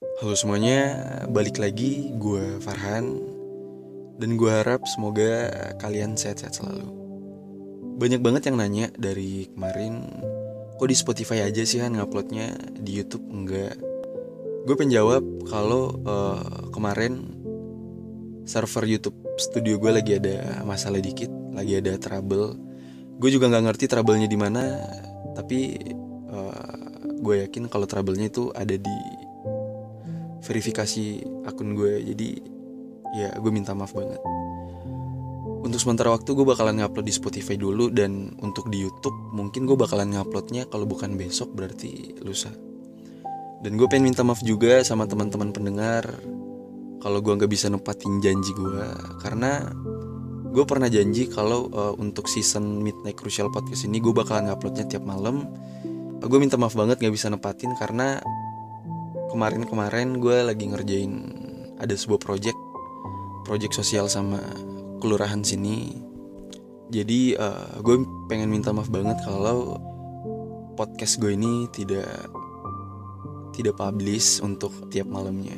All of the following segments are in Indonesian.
Halo semuanya, balik lagi gue Farhan. Dan gue harap semoga kalian sehat-sehat selalu. Banyak banget yang nanya dari kemarin Kok di Spotify aja sih Han nguploadnya di Youtube enggak? Gue pengen jawab kalau uh, kemarin server Youtube studio gue lagi ada masalah dikit Lagi ada trouble. Gue juga nggak ngerti trouble-nya di mana Tapi uh, gue yakin kalau trouble-nya itu ada di verifikasi akun gue. Jadi ya gue minta maaf banget. Untuk sementara waktu gue bakalan ngupload di Spotify dulu dan untuk di YouTube mungkin gue bakalan nguploadnya kalau bukan besok berarti lusa. Dan gue pengen minta maaf juga sama teman-teman pendengar kalau gue nggak bisa nempatin janji gue. Karena gue pernah janji kalau uh, untuk season Midnight Crucial Podcast ini gue bakalan nguploadnya tiap malam. Gue minta maaf banget gak bisa nempatin karena kemarin-kemarin gue lagi ngerjain ada sebuah project project sosial sama kelurahan sini. Jadi uh, gue pengen minta maaf banget kalau podcast gue ini tidak tidak publish untuk tiap malamnya.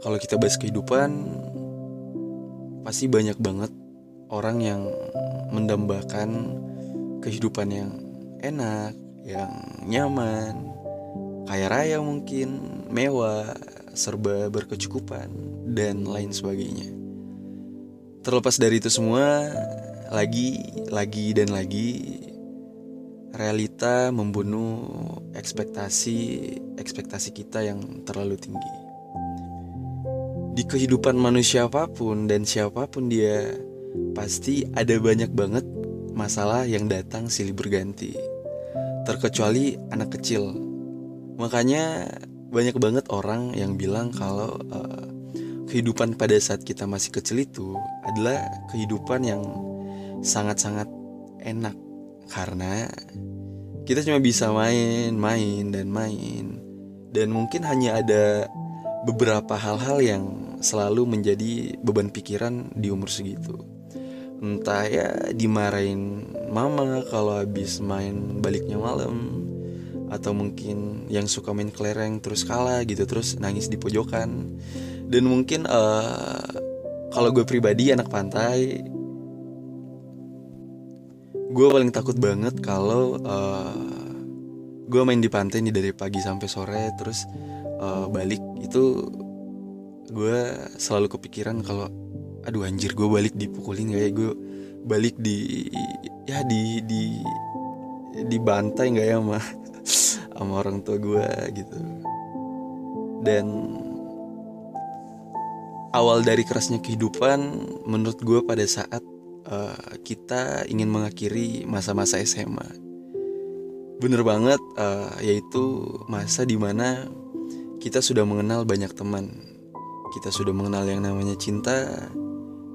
Kalau kita bahas kehidupan pasti banyak banget orang yang mendambakan kehidupan yang enak, yang nyaman, kaya raya mungkin, mewah, serba berkecukupan, dan lain sebagainya. Terlepas dari itu semua, lagi, lagi, dan lagi, realita membunuh ekspektasi ekspektasi kita yang terlalu tinggi. Di kehidupan manusia apa pun dan siapa pun dia, pasti ada banyak banget masalah yang datang silih berganti. Terkecuali anak kecil. Makanya banyak banget orang yang bilang kalau uh, kehidupan pada saat kita masih kecil itu adalah kehidupan yang sangat-sangat enak karena kita cuma bisa main, main dan main. Dan mungkin hanya ada beberapa hal-hal yang selalu menjadi beban pikiran di umur segitu entah ya dimarahin mama kalau habis main baliknya malam. Atau mungkin yang suka main kelereng terus kalah gitu terus nangis di pojokan. Dan mungkin uh, kalau gue pribadi anak pantai gue paling takut banget kalau uh, gue main di pantai nih dari pagi sampai sore terus uh, balik itu gue selalu kepikiran kalau aduh anjir gue balik dipukulin gak ya? Gue balik di ya di di dibantai nggak ya sama sama orang tua gue gitu. Dan awal dari kerasnya kehidupan menurut gue pada saat uh, kita ingin mengakhiri masa-masa SMA bener banget uh, yaitu masa di mana kita sudah mengenal banyak teman. Kita sudah mengenal yang namanya cinta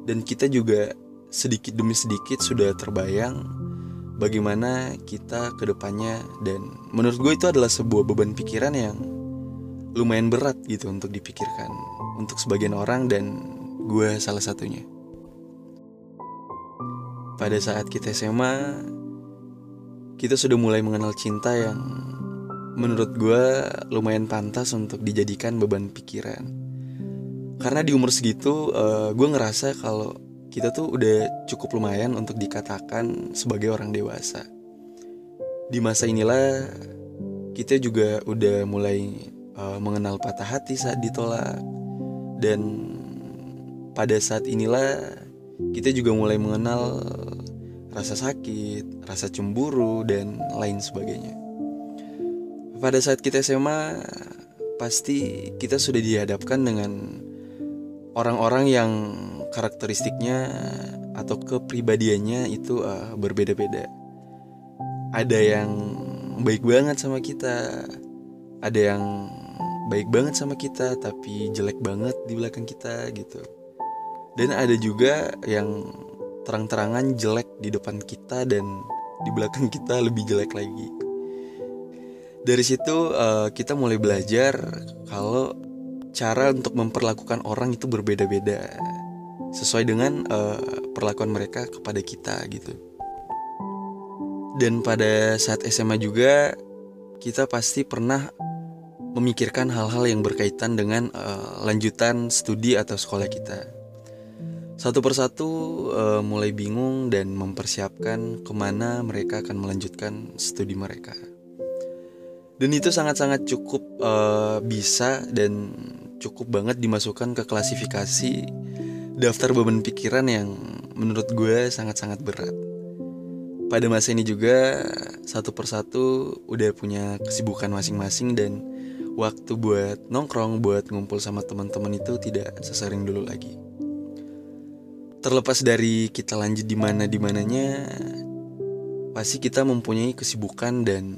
dan kita juga sedikit demi sedikit sudah terbayang bagaimana kita ke depannya dan menurut gue itu adalah sebuah beban pikiran yang lumayan berat gitu untuk dipikirkan untuk sebagian orang dan gue salah satunya. Pada saat kita SMA, kita sudah mulai mengenal cinta yang menurut gue lumayan pantas untuk dijadikan beban pikiran karena di umur segitu uh, gue ngerasa kalau kita tuh udah cukup lumayan untuk dikatakan sebagai orang dewasa di masa inilah kita juga udah mulai uh, mengenal patah hati saat ditolak dan pada saat inilah kita juga mulai mengenal rasa sakit, rasa cemburu dan lain sebagainya. Pada saat kita SMA pasti kita sudah dihadapkan dengan orang-orang yang karakteristiknya atau kepribadiannya itu uh, berbeda-beda. Ada yang baik banget sama kita, ada yang baik banget sama kita tapi jelek banget di belakang kita gitu. Dan ada juga yang terang-terangan jelek di depan kita dan di belakang kita lebih jelek lagi. Dari situ uh, kita mulai belajar kalau cara untuk memperlakukan orang itu berbeda-beda sesuai dengan uh, perlakuan mereka kepada kita gitu. Dan pada saat SMA juga kita pasti pernah memikirkan hal-hal yang berkaitan dengan uh, lanjutan studi atau sekolah kita. Satu persatu uh, mulai bingung dan mempersiapkan ke mana mereka akan melanjutkan studi mereka. Dan itu sangat-sangat cukup uh, bisa dan cukup banget dimasukkan ke klasifikasi daftar beban pikiran yang menurut gue sangat-sangat berat. Pada masa ini juga satu persatu udah punya kesibukan masing-masing dan waktu buat nongkrong, buat ngumpul sama teman-teman itu tidak sesering dulu lagi terlepas dari kita lanjut di mana di pasti kita mempunyai kesibukan dan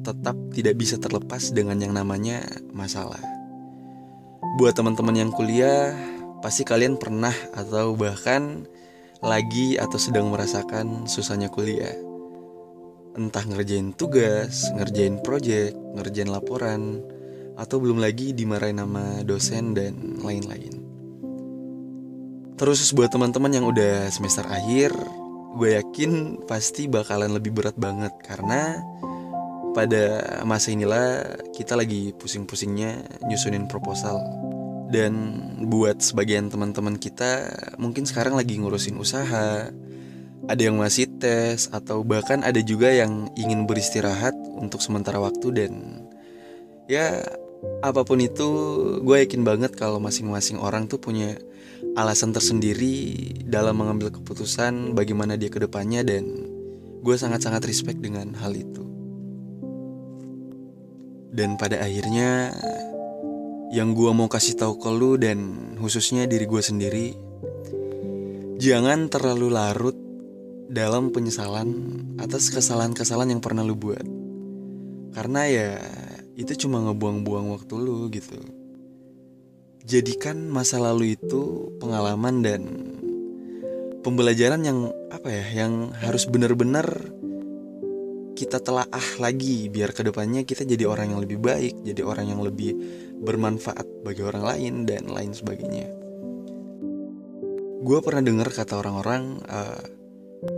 tetap tidak bisa terlepas dengan yang namanya masalah. Buat teman-teman yang kuliah, pasti kalian pernah atau bahkan lagi atau sedang merasakan susahnya kuliah. Entah ngerjain tugas, ngerjain project, ngerjain laporan, atau belum lagi dimarahin nama dosen dan lain-lain. Terus buat teman-teman yang udah semester akhir, gue yakin pasti bakalan lebih berat banget karena pada masa inilah kita lagi pusing-pusingnya nyusunin proposal. Dan buat sebagian teman-teman kita mungkin sekarang lagi ngurusin usaha, ada yang masih tes atau bahkan ada juga yang ingin beristirahat untuk sementara waktu. Dan ya apa pun itu gue yakin banget kalau masing-masing orang tuh punya alasan tersendiri dalam mengambil keputusan bagaimana dia ke depannya. Dan gue sangat-sangat respect dengan hal itu. Dan pada akhirnya yang gue mau kasih tahu ke lu dan khususnya diri gue sendiri, jangan terlalu larut dalam penyesalan atas kesalahan-kesalahan yang pernah lu buat. Karena ya itu cuma ngebuang-buang waktu lu gitu jadikan masa lalu itu pengalaman dan pembelajaran yang apa ya yang harus benar-benar kita telah ah lagi biar ke depannya kita jadi orang yang lebih baik jadi orang yang lebih bermanfaat bagi orang lain dan lain sebagainya. Gue pernah dengar kata orang-orang uh,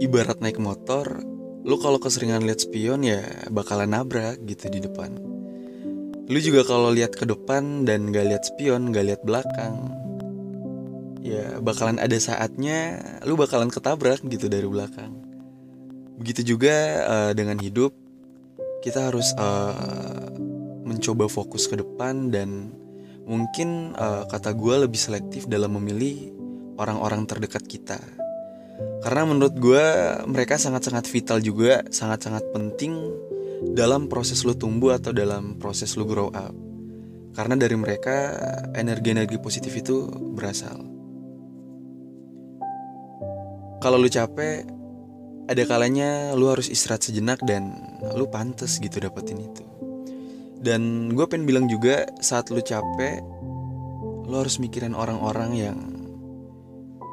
ibarat naik motor lu kalau keseringan lihat spion ya bakalan nabrak gitu di depan. Lu juga kalau lihat ke depan dan gak lihat spion gak lihat belakang ya bakalan ada saatnya lu bakalan ketabrak gitu dari belakang begitu juga uh, dengan hidup kita harus uh, mencoba fokus ke depan dan mungkin uh, kata gue lebih selektif dalam memilih orang-orang terdekat kita karena menurut gue mereka sangat-sangat vital juga sangat-sangat penting dalam proses lu tumbuh atau dalam proses lu grow up. Karena dari mereka energi-energi positif itu berasal. Kalau lu capek, ada kalanya lu harus istirahat sejenak dan lu pantas gitu dapetin itu. Dan gue pengen bilang juga saat lu capek, lu harus mikirin orang-orang yang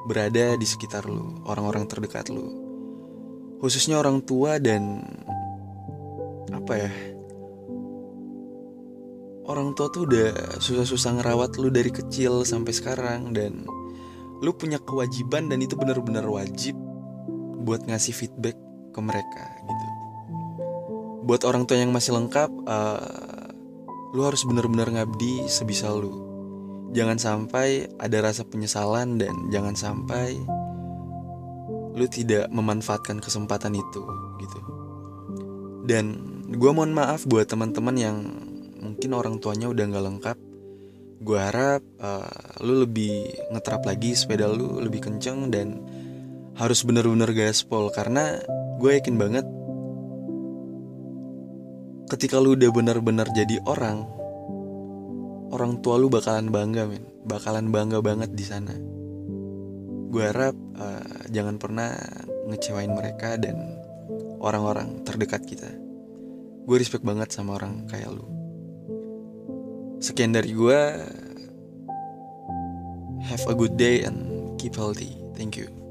berada di sekitar lu, orang-orang terdekat lu. Khususnya orang tua dan apa ya orang tua tuh udah susah-susah ngerawat lu dari kecil sampai sekarang dan lu punya kewajiban dan itu benar-benar wajib buat ngasih feedback ke mereka gitu. Buat orang tua yang masih lengkap, uh, lu harus benar-benar ngabdi sebisa lu. Jangan sampai ada rasa penyesalan dan jangan sampai lu tidak memanfaatkan kesempatan itu gitu. Dan gue mohon maaf buat teman-teman yang mungkin orang tuanya udah nggak lengkap gue harap uh, lu lebih ngetrap lagi sepeda lu lebih kenceng dan harus bener-bener gaspol karena gue yakin banget ketika lu udah bener-bener jadi orang orang tua lu bakalan bangga men bakalan bangga banget di sana. Gue harap uh, jangan pernah ngecewain mereka dan orang-orang terdekat kita. Gue respect banget sama orang kayak lu. Sekian dari gue. Have a good day and keep healthy. Thank you